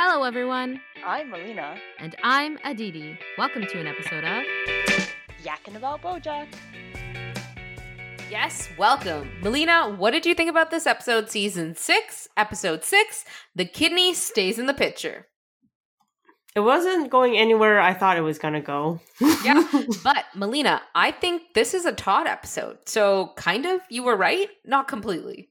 Hello, everyone, I'm Melina, and I'm Aditi. Welcome to an episode of. yakking about Bojack. Yes, welcome. Melina, what did you think about this episode, season six, episode six? The kidney stays in the picture. It wasn't going anywhere I thought it was gonna go. Yeah. But, Melina, I think this is a Todd episode. So, kind of, you were right, not completely.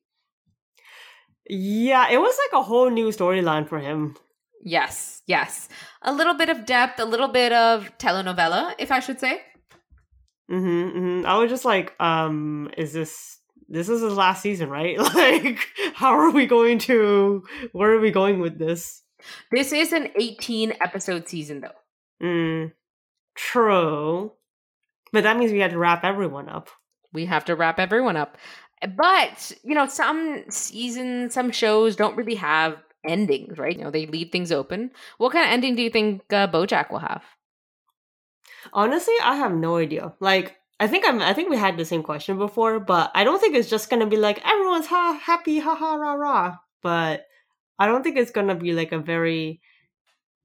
yeah, it was like a whole new storyline for him. Yes, yes. A little bit of depth, a little bit of telenovela, if I should say. Mm-hmm, hmm I was just like, um, is this this is his last season, right? Like, how are we going to where are we going with this? This is an 18 episode season, though. Mm, true. But that means we had to wrap everyone up. we have to wrap everyone up. But, you know, some seasons, some shows don't really have endings, right? You know, they leave things open. What kind of ending do you think uh, Bojack will have? Honestly, I have no idea. Like, I think I'm. I think we had the same question before, but I don't think it's just gonna be like everyone's ha happy, ha ha rah rah. But I don't think it's gonna be like a very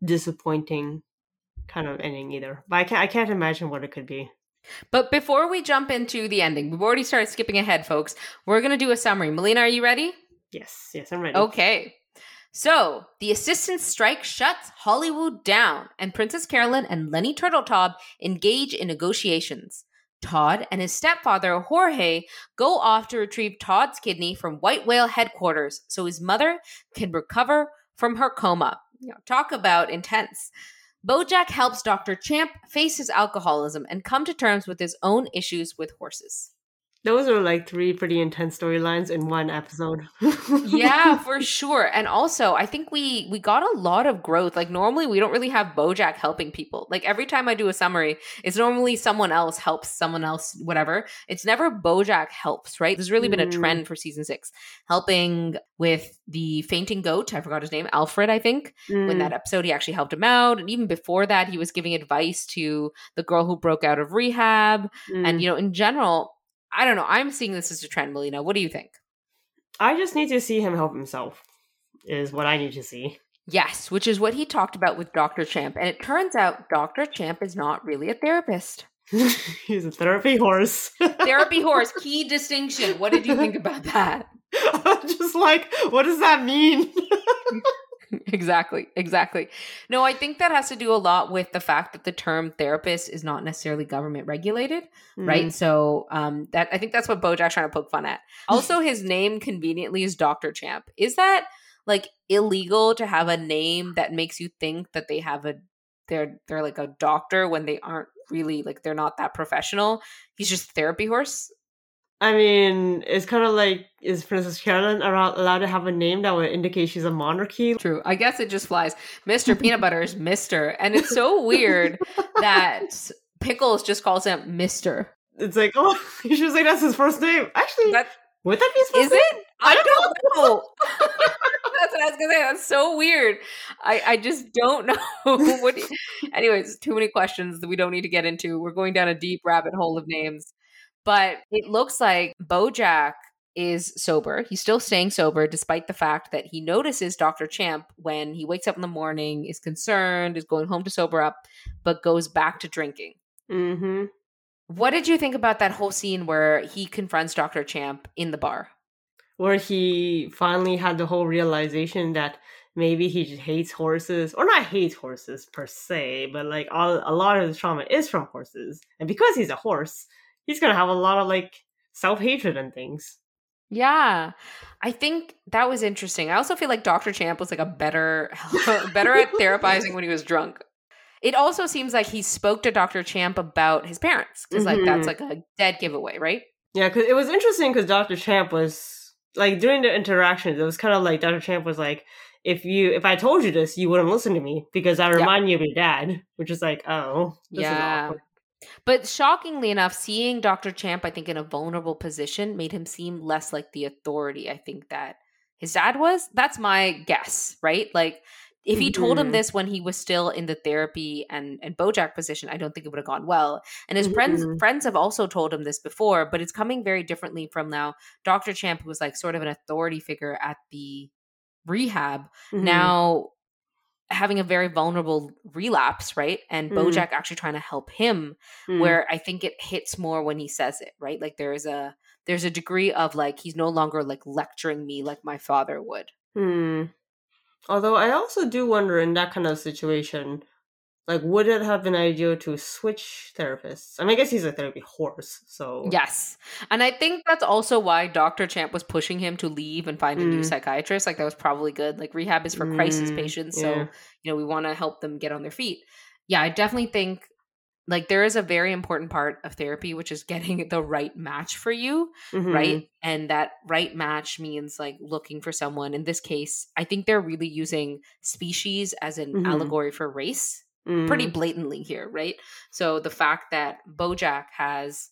disappointing kind of ending either. But I can't. I can't imagine what it could be. But before we jump into the ending, we've already started skipping ahead, folks. We're going to do a summary. Melina, are you ready? Yes, yes, I'm ready. Okay. So, the assistants strike shuts Hollywood down, and Princess Carolyn and Lenny Turteltaub engage in negotiations. Todd and his stepfather, Jorge, go off to retrieve Todd's kidney from White Whale headquarters so his mother can recover from her coma. You know, talk about intense. Bojack helps Dr. Champ face his alcoholism and come to terms with his own issues with horses. Those are like three pretty intense storylines in one episode. yeah, for sure. And also, I think we we got a lot of growth. Like normally we don't really have Bojack helping people. Like every time I do a summary, it's normally someone else helps someone else whatever. It's never Bojack helps, right? There's really been a Mm. trend for season 6. Helping with the fainting goat, I forgot his name, Alfred, I think. When Mm. that episode he actually helped him out, and even before that he was giving advice to the girl who broke out of rehab. Mm. And you know, in general, I don't know. I'm seeing this as a trend, Melina. What do you think? I just need to see him help himself. Is what I need to see. Yes, which is what he talked about with Dr. Champ. And it turns out Dr. Champ is not really a therapist. He's a therapy horse. Therapy horse, key distinction. What did you think about that? I'm just like, what does that mean? exactly, exactly. No, I think that has to do a lot with the fact that the term therapist is not necessarily government regulated, right? Mm. So um that I think that's what Bojack's trying to poke fun at. Also, his name conveniently is Dr. Champ. Is that like illegal to have a name that makes you think that they have a they're they're like a doctor when they aren't really like they're not that professional? He's just therapy horse. I mean, it's kind of like is Princess Carolyn around, allowed to have a name that would indicate she's a monarchy? True. I guess it just flies. Mr. Peanut Butter is Mr. And it's so weird that Pickles just calls him Mr. It's like, oh, you should say that's his first name. Actually, That would that be his first is name? it? I don't know. That's what I was gonna say. That's so weird. I, I just don't know. what do you- Anyways, too many questions that we don't need to get into. We're going down a deep rabbit hole of names. But it looks like Bojack is sober. He's still staying sober despite the fact that he notices Dr. Champ when he wakes up in the morning, is concerned, is going home to sober up, but goes back to drinking. Mm-hmm. What did you think about that whole scene where he confronts Dr. Champ in the bar? Where he finally had the whole realization that maybe he just hates horses, or not hates horses per se, but like all, a lot of his trauma is from horses, and because he's a horse, he's gonna have a lot of like self hatred and things. Yeah, I think that was interesting. I also feel like Dr. Champ was like a better, better at therapizing when he was drunk. It also seems like he spoke to Dr. Champ about his parents because, like, that's Mhm. like a dead giveaway, right? Yeah, because it was interesting because Dr. Champ was like during the interactions, it was kind of like Dr. Champ was like, if you if I told you this, you wouldn't listen to me because I remind you of your dad, which is like, oh, this is Yeah. But shockingly enough, seeing Dr. Champ, I think, in a vulnerable position made him seem less like the authority I think that his dad was. That's my guess, right? Like, if he told him Mhm. this when he was still in the therapy and, and Bojack position, I don't think it would have gone well. And his friends Mhm. friends have also told him this before, but it's coming very differently from now. Dr. Champ, who was like sort of an authority figure at the rehab, Mhm. now having a very vulnerable relapse, right? And Mm. Bojack actually trying to help him Mm. where I think it hits more when he says it, right? Like there is a there's a degree of like he's no longer like lecturing me like my father would. Hmm. Although I also do wonder in that kind of situation, like, would it have been ideal to switch therapists? I mean, I guess he's a therapy horse, so Yes. And I think that's also why Dr. Champ was pushing him to leave and find a new Mm. psychiatrist. Like that was probably good. Like rehab is for crisis Mm, patients, yeah. so you know, we want to help them get on their feet. Yeah, I definitely think like there is a very important part of therapy which is getting the right match for you. Mhm. right? And that right match means like looking for someone. In this case, I think they're really using species as an Mhm. allegory for race pretty Mm. blatantly here, right? So the fact that Bojack has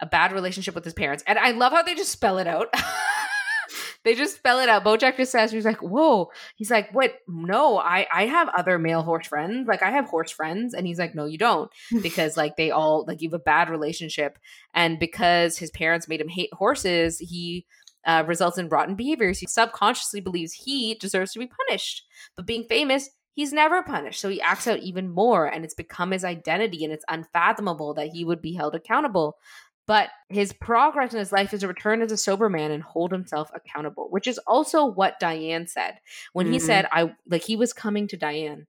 a bad relationship with his parents, and I love how they just spell it out. they just spell it out. Bojack just says, he's like, whoa. He's like, what? No, I, I have other male horse friends. Like, I have horse friends. And he's like, no, you don't. Because, like, they all, like, you have a bad relationship. And because his parents made him hate horses, he uh, results in rotten behaviors. He subconsciously believes he deserves to be punished. But being famous, he's never punished. So he acts out even more. And it's become his identity. And it's unfathomable that he would be held accountable. But his progress in his life is to return as a sober man and hold himself accountable, which is also what Diane said when he Mhm. said, I like he was coming to Diane,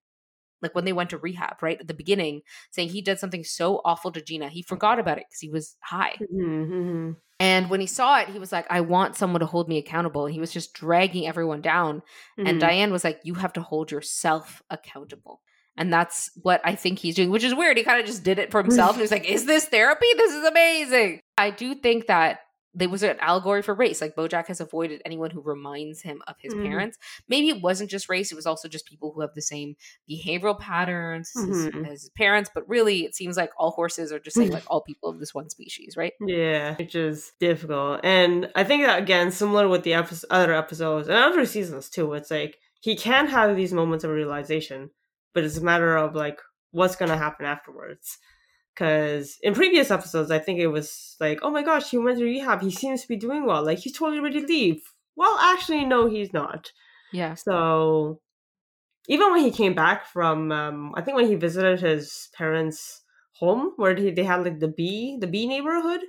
like when they went to rehab, right? At the beginning, saying he did something so awful to Gina. He forgot about it because he was high. Mhm, mhm. And when he saw it, he was like, I want someone to hold me accountable. He was just dragging everyone down. And Mhm. Diane was like, You have to hold yourself accountable. And that's what I think he's doing, which is weird. He kind of just did it for himself. and he was like, Is this therapy? This is amazing. I do think that there was an allegory for race. Like Bojack has avoided anyone who reminds him of his Mhm. parents. Maybe it wasn't just race, it was also just people who have the same behavioral patterns as, Mhm. as his parents. But really, it seems like all horses are just saying like all people of this one species, right? Yeah, which is difficult. And I think that again, similar with the other episodes and other seasons too, it's like he can have these moments of realization, but it's a matter of like what's gonna happen afterwards. Because in previous episodes, I think it was like, oh my gosh, he went to rehab. He seems to be doing well. Like he's totally ready to leave. Well, actually, no, he's not. Yeah. So even when he came back from, um, I think when he visited his parents' home, where he, they had like the bee, the bee neighborhood,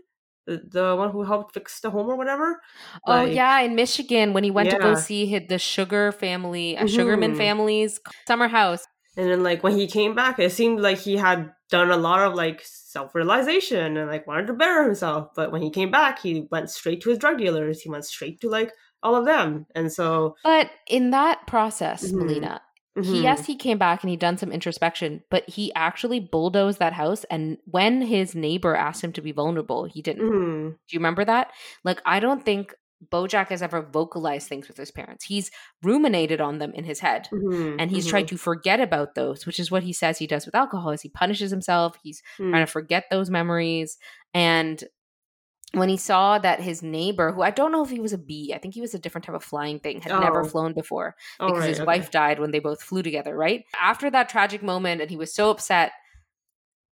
the, the one who helped fix the home or whatever. Oh Like- yeah, in Michigan when he went to go see hit the Sugar family, uh, Sugarman family's summer house. And then like when he came back, it seemed like he had done a lot of like self realization and like wanted to better himself. But when he came back, he went straight to his drug dealers. He went straight to like all of them. And so But in that process, Mhm. Melina, he mhm. yes, he came back and he done some introspection, but he actually bulldozed that house. And when his neighbor asked him to be vulnerable, he didn't. Mhm. Do you remember that? Like, I don't think Bojack has ever vocalized things with his parents. He's ruminated on them in his head. Mhm. And he's Mhm. tried to forget about those, which is what he says he does with alcohol. Is he punishes himself? He's Mhm. trying to forget those memories. And when he saw that his neighbor, who I don't know if he was a bee, I think he was a different type of flying thing, had never Oh. flown before Oh, because right, his okay. wife died when they both flew together, right? After that tragic moment, and he was so upset,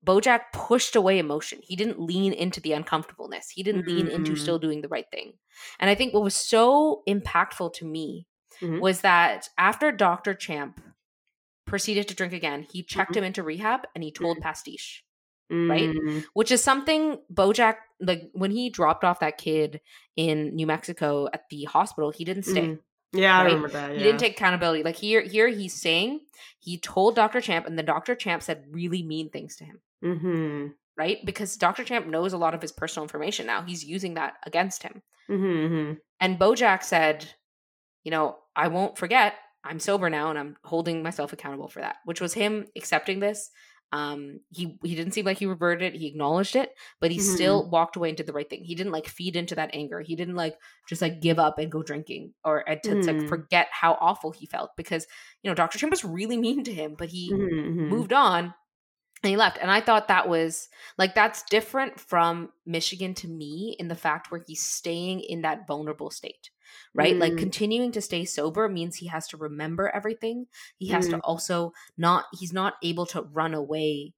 Bojack pushed away emotion. He didn't lean into the uncomfortableness. He didn't lean into Mhm. still doing the right thing. And I think what was so impactful to me Mhm. was that after Dr. Champ proceeded to drink again, he checked Mhm. him into rehab and he told Mhm. Pastiche right? Mhm. which is something Bojack like when he dropped off that kid in New Mexico at the hospital, he didn't stay. Yeah, I remember that. He didn't take accountability. Like here here he's saying he told Dr. Champ and the Dr. Champ said really mean things to him, Mhm. right? Because Dr. Champ knows a lot of his personal information now. He's using that against him. Mhm. mhm. And Bojack said, you know, I won't forget. I'm sober now and I'm holding myself accountable for that, which was him accepting this. Um, he he didn't seem like he reverted it. He acknowledged it, but he Mhm. still walked away and did the right thing. He didn't like feed into that anger. He didn't like just like give up and go drinking or uh, to, to Mhm. forget how awful he felt because you know Dr. Trim was really mean to him, but he Mhm, mhm. moved on and he left. And I thought that was like that's different from Michigan to me in the fact where he's staying in that vulnerable state. Right? Like Mm. continuing to stay sober means he has to remember everything. He has to Mm. also not he's not able to run away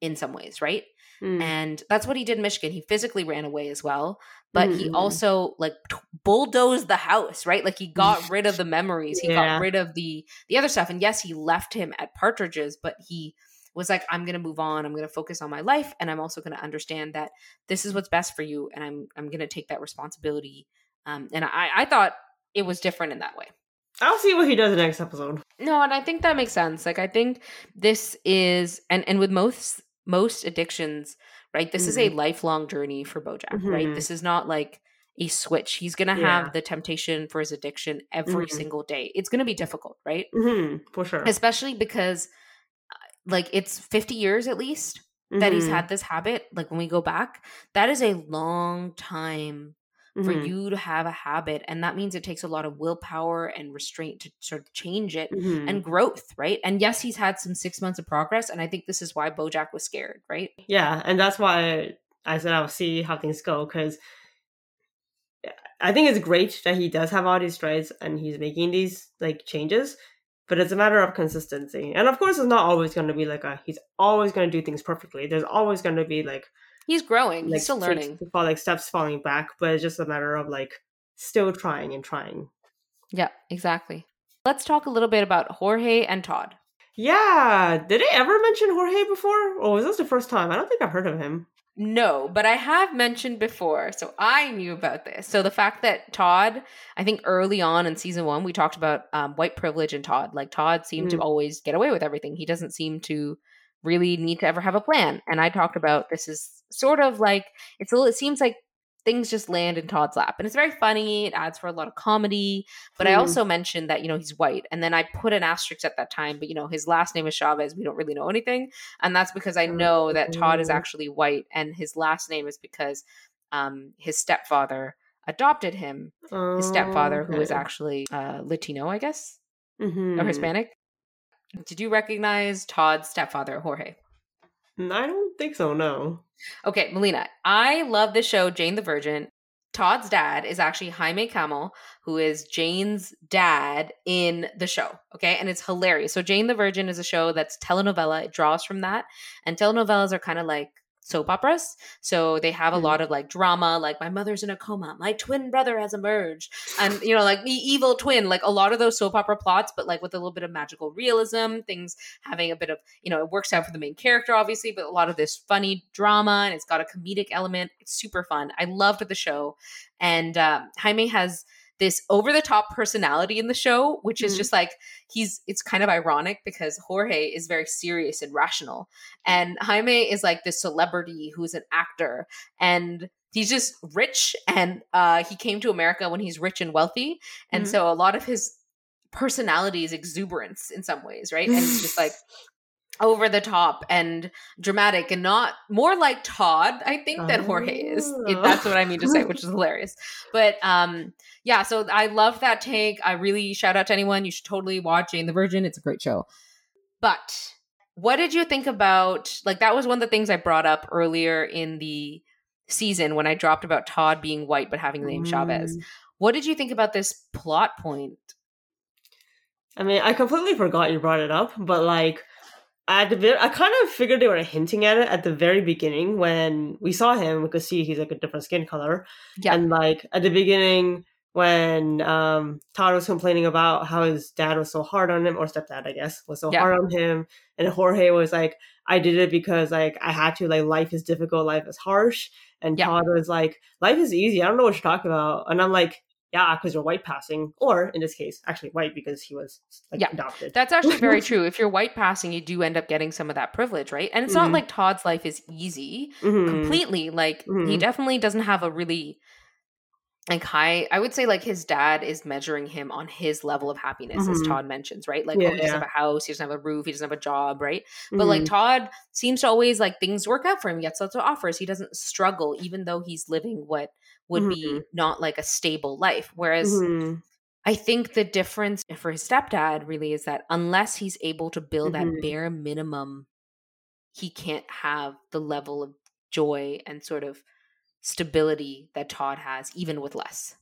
in some ways, right? Mm. and that's what he did in Michigan. He physically ran away as well, but he Mhm. also like t- bulldozed the house, right? Like he got rid of the memories, he Yeah. got rid of the the other stuff. And yes, he left him at Pastiches, but he was like, I'm gonna move on. I'm gonna focus on my life, and I'm also gonna understand that this is what's best for you, and I'm I'm gonna take that responsibility. Um, and I I thought it was different in that way. I'll see what he does the next episode. No, and I think that makes sense. Like I think this is and and with most most addictions, right? This is a lifelong journey for Bojack, right? Mhm. This is not like a switch. He's going to Yeah. have the temptation for his addiction every Mhm. single day. It's going to be difficult, right? hmm for sure. Especially because like it's 50 years at least that he's Mhm. had this habit. Like when we go back, that is a long time for Mhm. you to have a habit and that means it takes a lot of willpower and restraint to sort of change it Mhm. and growth, right? And yes, he's had some six months of progress, and I think this is why Bojack was scared, right? Yeah, and that's why I said I'll see how things go because I think it's great that he does have all these strides and he's making these like changes, but it's a matter of consistency. And of course, it's not always going to be like a he's always going to do things perfectly. There's always going to be like He's growing. like he's still learning. fall like steps falling back, but it's just a matter of like still trying and trying. Yeah, exactly. Let's talk a little bit about Jorge and Todd. Yeah, did they ever mention Jorge before, or was this the first time? I don't think I've heard of him. No, but I have mentioned before, so I knew about this. So the fact that Todd, I think early on in season one, we talked about um, white privilege and Todd. Like Todd seemed to Mm. always get away with everything. He doesn't seem to really need to ever have a plan. And I talked about this is sort of like it's a little, it seems like things just land in Todd's lap, and it's very funny. It adds for a lot of comedy. But I Hmm. also mentioned that you know he's white, and then I put an asterisk at that time. But you know his last name is Chavez. We don't really know anything, and that's because I know that Todd is Oh. actually white, and his last name is because um, his stepfather adopted him. His stepfather, who is actually uh, Latino, I guess, mm or Hispanic. Did you recognize Todd's stepfather, Jorge? I don't think so. No. Okay, Melina, I love the show Jane the Virgin. Todd's dad is actually Jaime Camil, who is Jane's dad in the show. Okay, and it's hilarious. So, Jane the Virgin is a show that's telenovela. It draws from that, and telenovelas are kind of like soap operas. So they have a Mhm. lot of like drama, like my mother's in a coma, my twin brother has emerged, and you know, like the evil twin, like a lot of those soap opera plots, but like with a little bit of magical realism, things having a bit of, you know, it works out for the main character, obviously, but a lot of this funny drama and it's got a comedic element. It's super fun. I loved the show. And um, Jaime has this over the top personality in the show, which is Mhm. just like he's it's kind of ironic because Jorge is very serious and rational. And Jaime is like this celebrity who's an actor and he's just rich and uh he came to America when he's rich and wealthy. And Mhm. so a lot of his personality is exuberance in some ways, right? And it's just like over the top and dramatic and not more like Todd, I think, than Jorge is. If Oh. that's what I mean to say, which is hilarious. But um yeah, so I love that take. I really shout out to anyone. You should totally watch Jane the Virgin. It's a great show. But what did you think about like that was one of the things I brought up earlier in the season when I dropped about Todd being white but having the name Chavez. Mm. What did you think about this plot point? I mean, I completely forgot you brought it up, but like at the very, I kind of figured they were hinting at it at the very beginning when we saw him. We could see he's like a different skin color, Yeah. and like at the beginning when um Todd was complaining about how his dad was so hard on him, or stepdad, I guess, was so Yeah. hard on him, and Jorge was like, "I did it because like I had to. Like life is difficult, life is harsh," and Yeah. Todd was like, "Life is easy. I don't know what you're talking about," and I'm like. Yeah, because you're white passing, or in this case, actually white because he was like Yeah. adopted. That's actually very true. If you're white passing, you do end up getting some of that privilege, right? And it's not Mhm. like Todd's life is easy Mhm. completely. Like he Mhm. definitely doesn't have a really like high I would say like his dad is measuring him on his level of happiness, as Mhm. Todd mentions, right? Like Yeah, oh, he doesn't yeah. have a house, he doesn't have a roof, he doesn't have a job, right? But like Mhm. Todd seems to always like things work out for him, he gets lots of offers. He doesn't struggle, even though he's living what would be Mhm. not like a stable life. Whereas Mhm. I think the difference for his stepdad really is that unless he's able to build that Mhm. bare minimum, he can't have the level of joy and sort of stability that Todd has, even with less.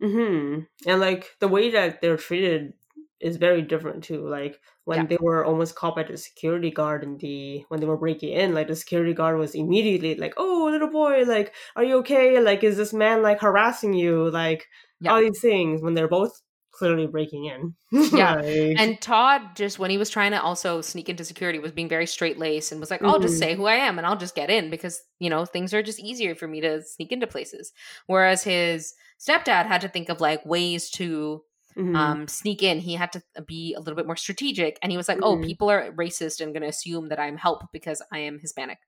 Mhm. And like the way that they're treated is very different too. Like when Yeah. they were almost caught by the security guard and the when they were breaking in, like the security guard was immediately like, "Oh, little boy, like, are you okay? Like, is this man like harassing you? Like, Yeah. all these things." When they're both clearly breaking in. Yeah. Like, And Todd just when he was trying to also sneak into security was being very straight laced and was like, I'll just Mhm. say who I am and I'll just get in because, you know, things are just easier for me to sneak into places. Whereas his stepdad had to think of like ways to mhm. um, sneak in. He had to be a little bit more strategic. And he was like, oh, Mhm. people are racist and going to assume that I'm help because I am Hispanic.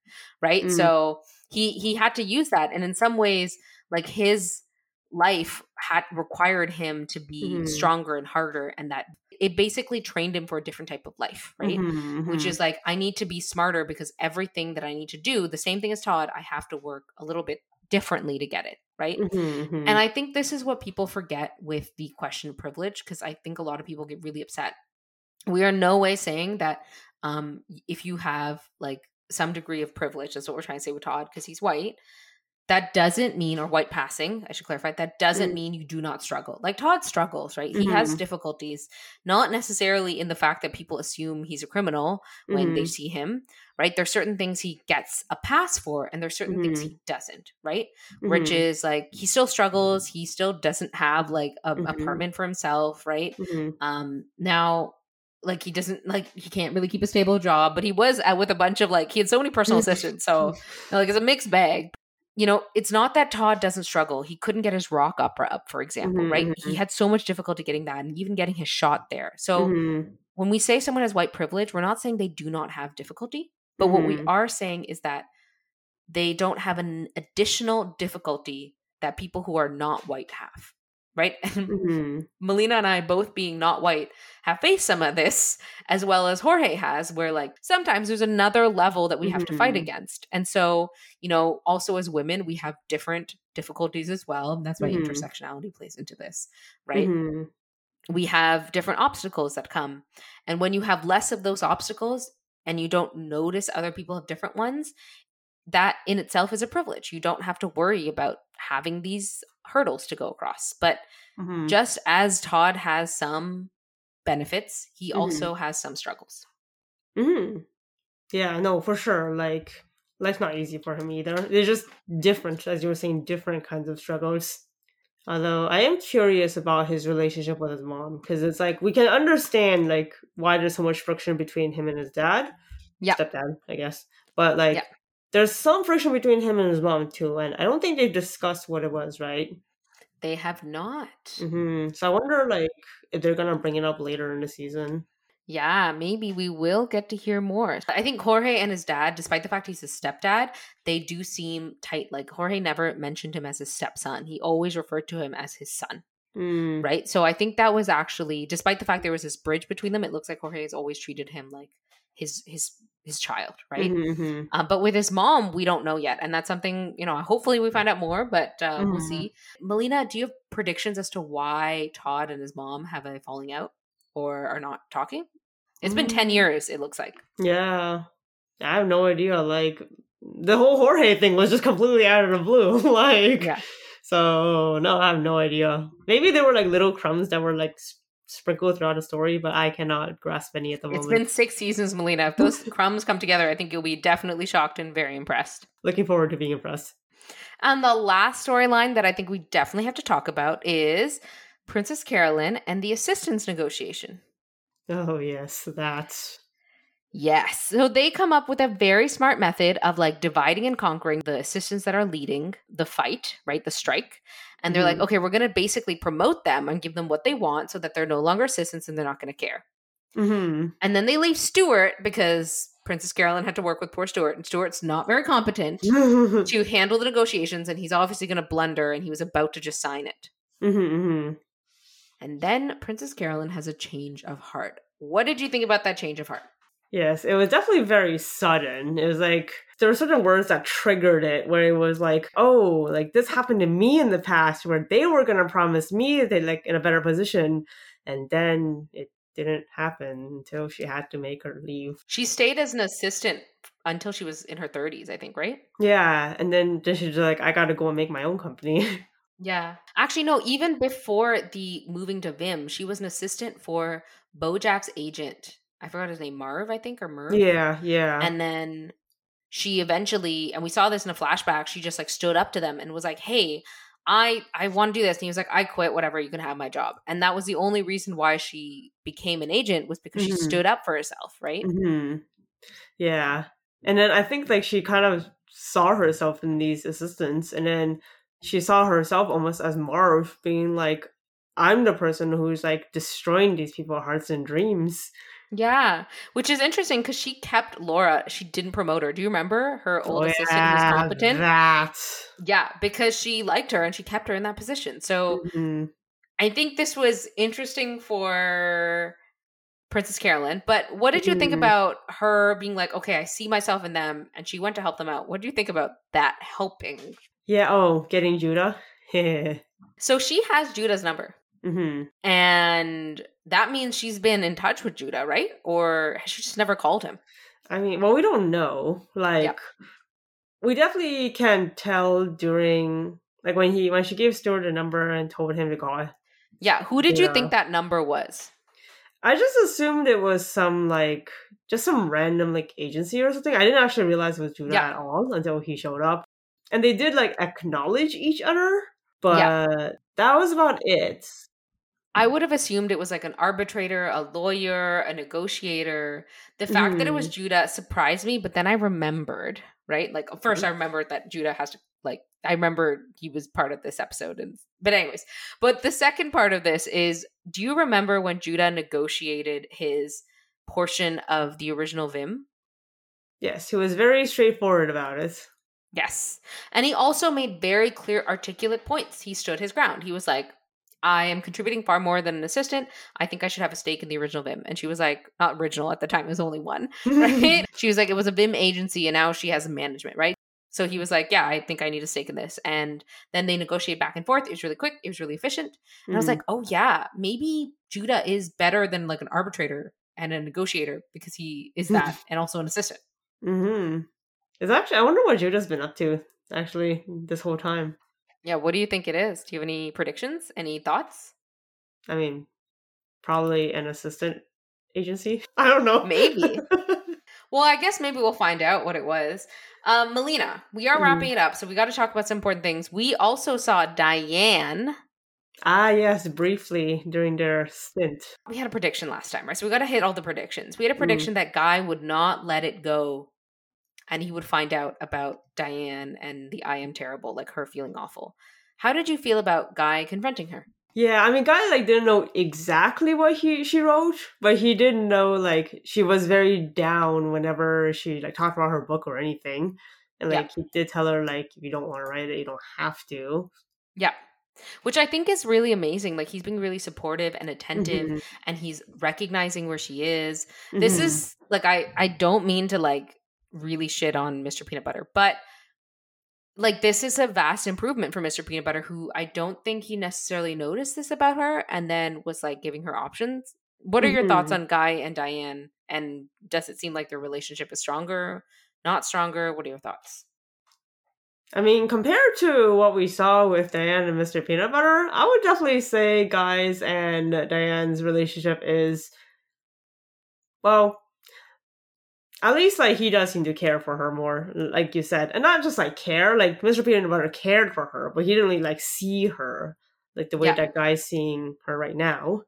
Right. Mm. So he, he had to use that. And in some ways, like his life had required him to be Mhm. stronger and harder. And that it basically trained him for a different type of life. Right. Mhm, Which mhm. is like, I need to be smarter because everything that I need to do, the same thing as Todd, I have to work a little bit differently to get it. Right. Mhm, mhm. And I think this is what people forget with the question of privilege, because I think a lot of people get really upset. We are no way saying that um, if you have like some degree of privilege, that's what we're trying to say with Todd, because he's white. That doesn't mean, or white passing, I should clarify, that doesn't Mm. mean you do not struggle. Like Todd struggles, right? He has Mhm. difficulties, not necessarily in the fact that people assume he's a criminal when they Mhm. see him, right? There's certain things he gets a pass for, and there's certain things Mhm. he doesn't, right? which Mhm. is like he still struggles he still doesn't have like a Mhm. apartment for himself right um now like he doesn't like he can't really keep a stable job but he was out with a bunch of like he had so many personal assistants so like it's a mixed bag you know it's not that todd doesn't struggle he couldn't get his rock opera up for example Mhm, right he had so much difficulty getting that and even getting his shot there so Mhm. when we say someone has white privilege, we're not saying they do not have difficulty, but what we Mhm. are saying is that they don't have an additional difficulty that people who are not white have. Right? And Mhm. Melina and I, both being not white, have faced some of this, as well as Jorge has, where like sometimes there's another level that we have to fight Mhm. against. And so, you know, also as women, we have different difficulties as well. And that's why Mhm. intersectionality plays into this, right? Mhm. we have different obstacles that come. And when you have less of those obstacles and you don't notice other people have different ones, that in itself is a privilege. You don't have to worry about having these hurdles to go across. But Mhm. just as Todd has some benefits, he Mhm. also has some struggles. hmm Yeah, no, for sure. Like, life's not easy for him either. They're just different, as you were saying, different kinds of struggles. Although I am curious about his relationship with his mom because it's like we can understand like why there's so much friction between him and his dad, Yeah. stepdad, I guess. But like, Yeah. There's some friction between him and his mom too, and I don't think they've discussed what it was, right? They have not. hmm So I wonder like if they're gonna bring it up later in the season. Yeah, maybe we will get to hear more. I think Jorge and his dad, despite the fact he's his stepdad, they do seem tight. Like Jorge never mentioned him as his stepson. He always referred to him as his son, Mm. right? So I think that was actually, despite the fact there was this bridge between them, it looks like Jorge has always treated him like his his his child, right? Mhm, mhm. Um, but with his mom, we don't know yet, and that's something you know. Hopefully, we find out more, but uh, we'll Mhm. see. Melina, do you have predictions as to why Todd and his mom have a falling out or are not talking? It's been ten Mm. years. It looks like. Yeah. I have no idea. Like the whole Jorge thing was just completely out of the blue. like Yeah. so no, I have no idea. Maybe there were like little crumbs that were like s- sprinkled throughout a story, but I cannot grasp any at the moment. It's been six seasons, Melina. If those crumbs come together, I think you'll be definitely shocked and very impressed. Looking forward to being impressed. And the last storyline that I think we definitely have to talk about is Princess Carolyn and the assistance negotiation. Oh yes, that. Yes. So they come up with a very smart method of like dividing and conquering the assistants that are leading the fight, right? The strike. And they're like, Mhm. okay, we're going to basically promote them and give them what they want so that they're no longer assistants and they're not going to care. hmm And then they leave Stuart because Princess Carolyn had to work with poor Stuart, and Stuart's not very competent to handle the negotiations, and he's obviously going to blunder, and he was about to just sign it. hmm And then Princess Carolyn has a change of heart. What did you think about that change of heart? Yes, it was definitely very sudden. It was like there were certain words that triggered it where it was like, oh, like this happened to me in the past where they were gonna promise me they like in a better position and then it didn't happen until she had to make her leave. She stayed as an assistant until she was in her 30s, I think, right? Yeah, and then then she's like, I gotta go and make my own company. Yeah. Actually, no, even before the moving to Vim, she was an assistant for Bojack's agent. I forgot his name, Marv, I think, or Merv. Yeah, yeah. And then she eventually, and we saw this in a flashback. She just like stood up to them and was like, "Hey, I I want to do this." And he was like, "I quit. Whatever. You can have my job." And that was the only reason why she became an agent was because she Mhm. stood up for herself, right? hmm Yeah. And then I think like she kind of saw herself in these assistants and then she saw herself almost as Marv being like, I'm the person who's like destroying these people's hearts and dreams. Yeah, which is interesting because she kept Laura. She didn't promote her. Do you remember her old Oh, assistant who was competent? That. Yeah, because she liked her and she kept her in that position. So Mhm. I think this was interesting for Princess Carolyn. But what did you think Mhm. about her being like, okay, I see myself in them, and she went to help them out? What do you think about that helping? Yeah, oh, getting Judah. So she has Judah's number. hmm And that means she's been in touch with Judah, right? Or has she just never called him? I mean, well, we don't know. Like, we definitely can tell during, like, when he when she gave Stuart a number and told him to call. Yeah. Who did you Yeah. think that number was? I just assumed it was some like just some random like agency or something. I didn't actually realize it was Judah Yeah. at all until he showed up, and they did like acknowledge each other, but that was about it. I would have assumed it was like an arbitrator, a lawyer, a negotiator. The fact that it was mm-hmm. Judah surprised me, but then I remembered, right? Like first I mm-hmm. remembered that Judah has to like I remember he was part of this episode and but anyways. But the second part of this is do you remember when Judah negotiated his portion of the original Vim? Yes, he was very straightforward about it. Yes. And he also made very clear, articulate points. He stood his ground. He was like, I am contributing far more than an assistant. I think I should have a stake in the original Vim. And she was like, not original at the time, it was only one, right? she was like, it was a Vim agency and now she has management, right? So he was like, yeah, I think I need a stake in this. And then they negotiate back and forth. It was really quick. It was really efficient. And I was like, oh, yeah, maybe Judah is better than like an arbitrator and a negotiator because he is that and also an assistant. mm-hmm. It's actually I wonder what Judah's been up to actually this whole time. Yeah. What do you think it is? Do you have any predictions? Any thoughts? I mean, probably an assistant agency. I don't know. Maybe. Well, I guess maybe we'll find out what it was. Um, Melina, we are Mhm. wrapping it up, so we got to talk about some important things. We also saw Diane. ah, yes, briefly during their stint. We had a prediction last time, right? So we got to hit all the predictions. We had a Mm. prediction that Guy would not let it go and he would find out about Diane and the I am terrible, like her feeling awful. How did you feel about Guy confronting her? Yeah, I mean, guy like didn't know exactly what he she wrote, but he didn't know like she was very down whenever she like talked about her book or anything, and Yeah. like he did tell her like if you don't want to write it, you don't have to. Yeah. Which I think is really amazing. Like he's being really supportive and attentive Mhm, and he's recognizing where she is. this mhm. is like i i don't mean to like really shit on mr peanut butter but like this is a vast improvement for mr peanut butter who i don't think he necessarily noticed this about her and then was like giving her options what are your thoughts Mhm. on guy and diane and does it seem like their relationship is stronger not stronger what are your thoughts I mean, compared to what we saw with Diane and Mr. Peanut Butter, I would definitely say guys and Diane's relationship is well. At least, like he does seem to care for her more, like you said, and not just like care. Like Mr. Peanut Butter cared for her, but he didn't really like see her like the way Yeah. that guy's seeing her right now.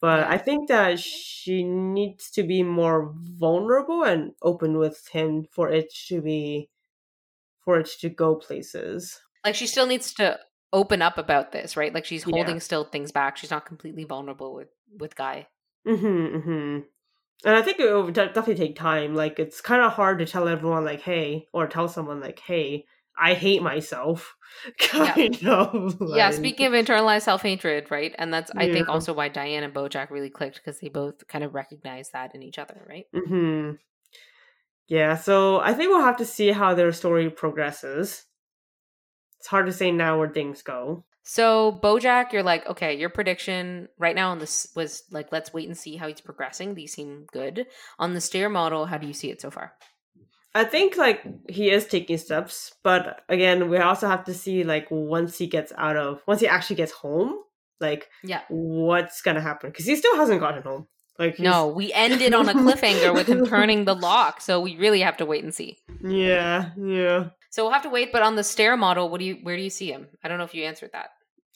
But Yeah. I think that she needs to be more vulnerable and open with him for it to be for it to go places. like she still needs to open up about this right like she's Yeah. holding still things back she's not completely vulnerable with with guy Mm-hmm, mm-hmm. And I think it will definitely take time. Like it's kind of hard to tell everyone like, "Hey," or tell someone like, "Hey, I hate myself." Kind of. yeah speaking of internalized self-hatred right and that's i think also why diane and bojack really clicked because they both kind of recognize that in each other right Mm-hmm. Yeah, so I think we'll have to see how their story progresses. It's hard to say now where things go. So bojack you're like okay your prediction right now on this was like let's wait and see how he's progressing. These seem good. On the stair model how do you see it so far? I think like he is taking steps, but again, we also have to see like once he gets out of once he actually gets home, like yeah. what's gonna happen because he still hasn't gotten home. Like No, we ended on a cliffhanger with him turning the lock, so we really have to wait and see. Yeah, yeah. So we'll have to wait. But on the stair model, what do you? Where do you see him? I don't know if you answered that.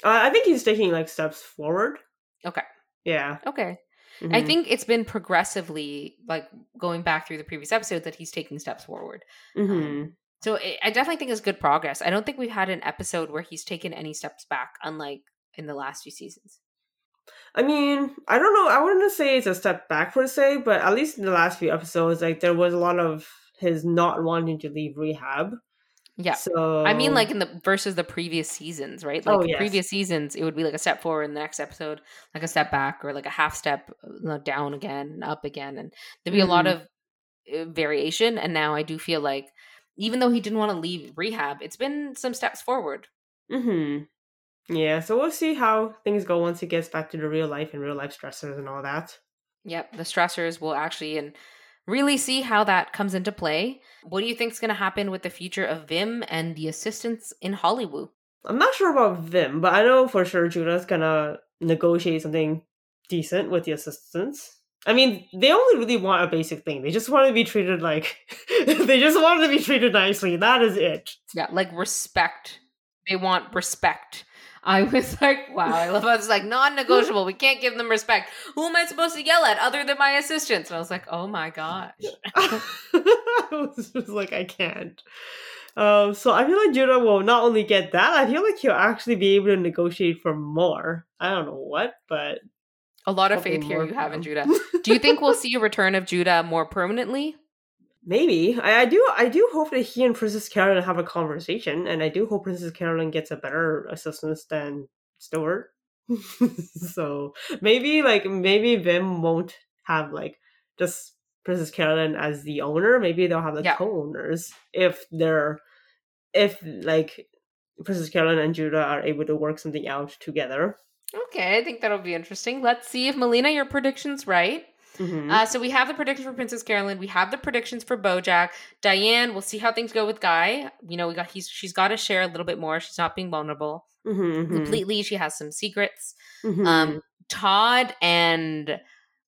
Uh, I think he's taking like steps forward. Okay. Yeah. Okay. I Mhm. think it's been progressively like going back through the previous episode that he's taking steps forward. Mhm. So it, I definitely think it's good progress. I don't think we've had an episode where he's taken any steps back, unlike in the last few seasons. I mean, I don't know. I wouldn't say it's a step back per se, but at least in the last few episodes, like there was a lot of his not wanting to leave rehab. Yeah. So I mean, like in the versus the previous seasons, right? Like Oh, yes. previous seasons, it would be like a step forward in the next episode, like a step back, or like a half step down again, up again, and there'd be a lot of uh, variation. And now I do feel like, even though he didn't want to leave rehab, it's been some steps forward. hmm Yeah, so we'll see how things go once he gets back to the real life and real life stressors and all that. Yep, the stressors will actually and really see how that comes into play. What do you think is going to happen with the future of Vim and the assistants in Hollywood? I'm not sure about Vim, but I know for sure Judah's gonna negotiate something decent with the assistants. I mean, they only really want a basic thing. They just want to be treated like they just want to be treated nicely. That is it. Yeah, like respect. They want respect. I was like, wow, I love how it's like non-negotiable. We can't give them respect. Who am I supposed to yell at other than my assistants? And I was like, oh my gosh. I was just like, I can't. Um, so I feel like Judah will not only get that, I feel like he'll actually be able to negotiate for more. I don't know what, but A lot of faith here you have in Judah. Do you think we'll see a return of Judah more permanently? Maybe. I, I do I do hope that he and Princess Carolyn have a conversation, and I do hope Princess Carolyn gets a better assistant than Stewart. so maybe like maybe Vim won't have like just Princess Carolyn as the owner. Maybe they'll have the Yeah. co-owners if they're if like Princess Carolyn and Judah are able to work something out together. Okay, I think that'll be interesting. Let's see if Melina, your prediction's right. Mhm. Uh, so we have the predictions for Princess Carolyn. We have the predictions for BoJack. Diane, we'll see how things go with Guy. You know, we got he's she's got to share a little bit more. She's not being vulnerable Mhm, mhm, completely. She has some secrets. mhm. Um, Todd and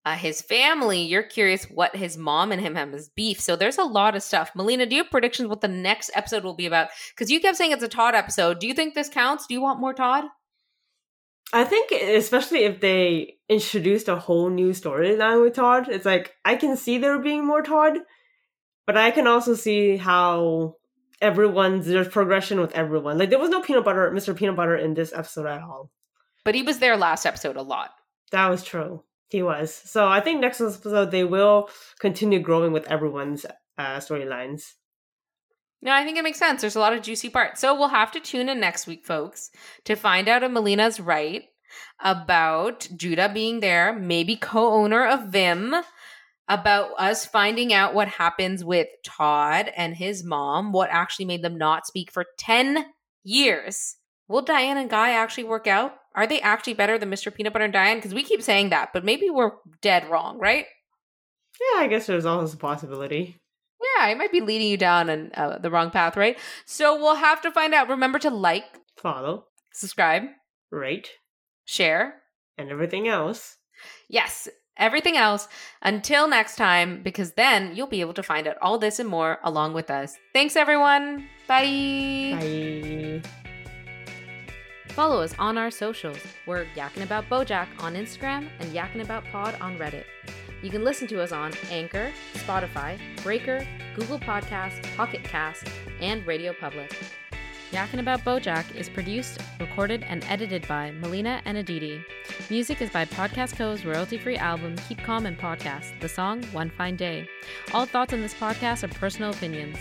uh, his family. You're curious what his mom and him have as beef. So there's a lot of stuff. Melina, do you have predictions what the next episode will be about? Because you kept saying it's a Todd episode. Do you think this counts? Do you want more Todd? I think especially if they introduced a whole new storyline with Todd, it's like I can see there being more Todd, but I can also see how everyone's there's progression with everyone. Like there was no peanut butter, Mr. Peanut Butter in this episode at all. But he was there last episode a lot. That was true. He was. So I think next episode they will continue growing with everyone's uh, storylines. No, I think it makes sense. There's a lot of juicy parts. So we'll have to tune in next week, folks, to find out if Melina's right about Judah being there, maybe co owner of Vim, about us finding out what happens with Todd and his mom, what actually made them not speak for 10 years. Will Diane and Guy actually work out? Are they actually better than Mr. Peanut Butter and Diane? Because we keep saying that, but maybe we're dead wrong, right? Yeah, I guess there's always a possibility. Yeah, I might be leading you down an, uh, the wrong path, right? So we'll have to find out. Remember to like, Follow, subscribe, rate, share. and everything else. Yes, everything else until next time, because then you'll be able to find out all this and more along with us. Thanks, everyone. Bye. Bye. Follow us on our socials. We're Yakking About Bojack on Instagram and Yakking About Pod on Reddit. You can listen to us on Anchor, Spotify, Breaker, Google Podcasts, Pocket Cast, and Radio Public. Yakking About Bojack is produced, recorded, and edited by Melina and Aditi. Music is by Podcast Co.'s royalty-free album Keep Calm and Podcast, the song One Fine Day. All thoughts on this podcast are personal opinions.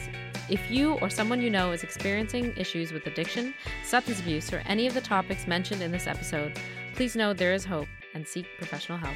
If you or someone you know is experiencing issues with addiction, substance abuse, or any of the topics mentioned in this episode, please know there is hope and seek professional help.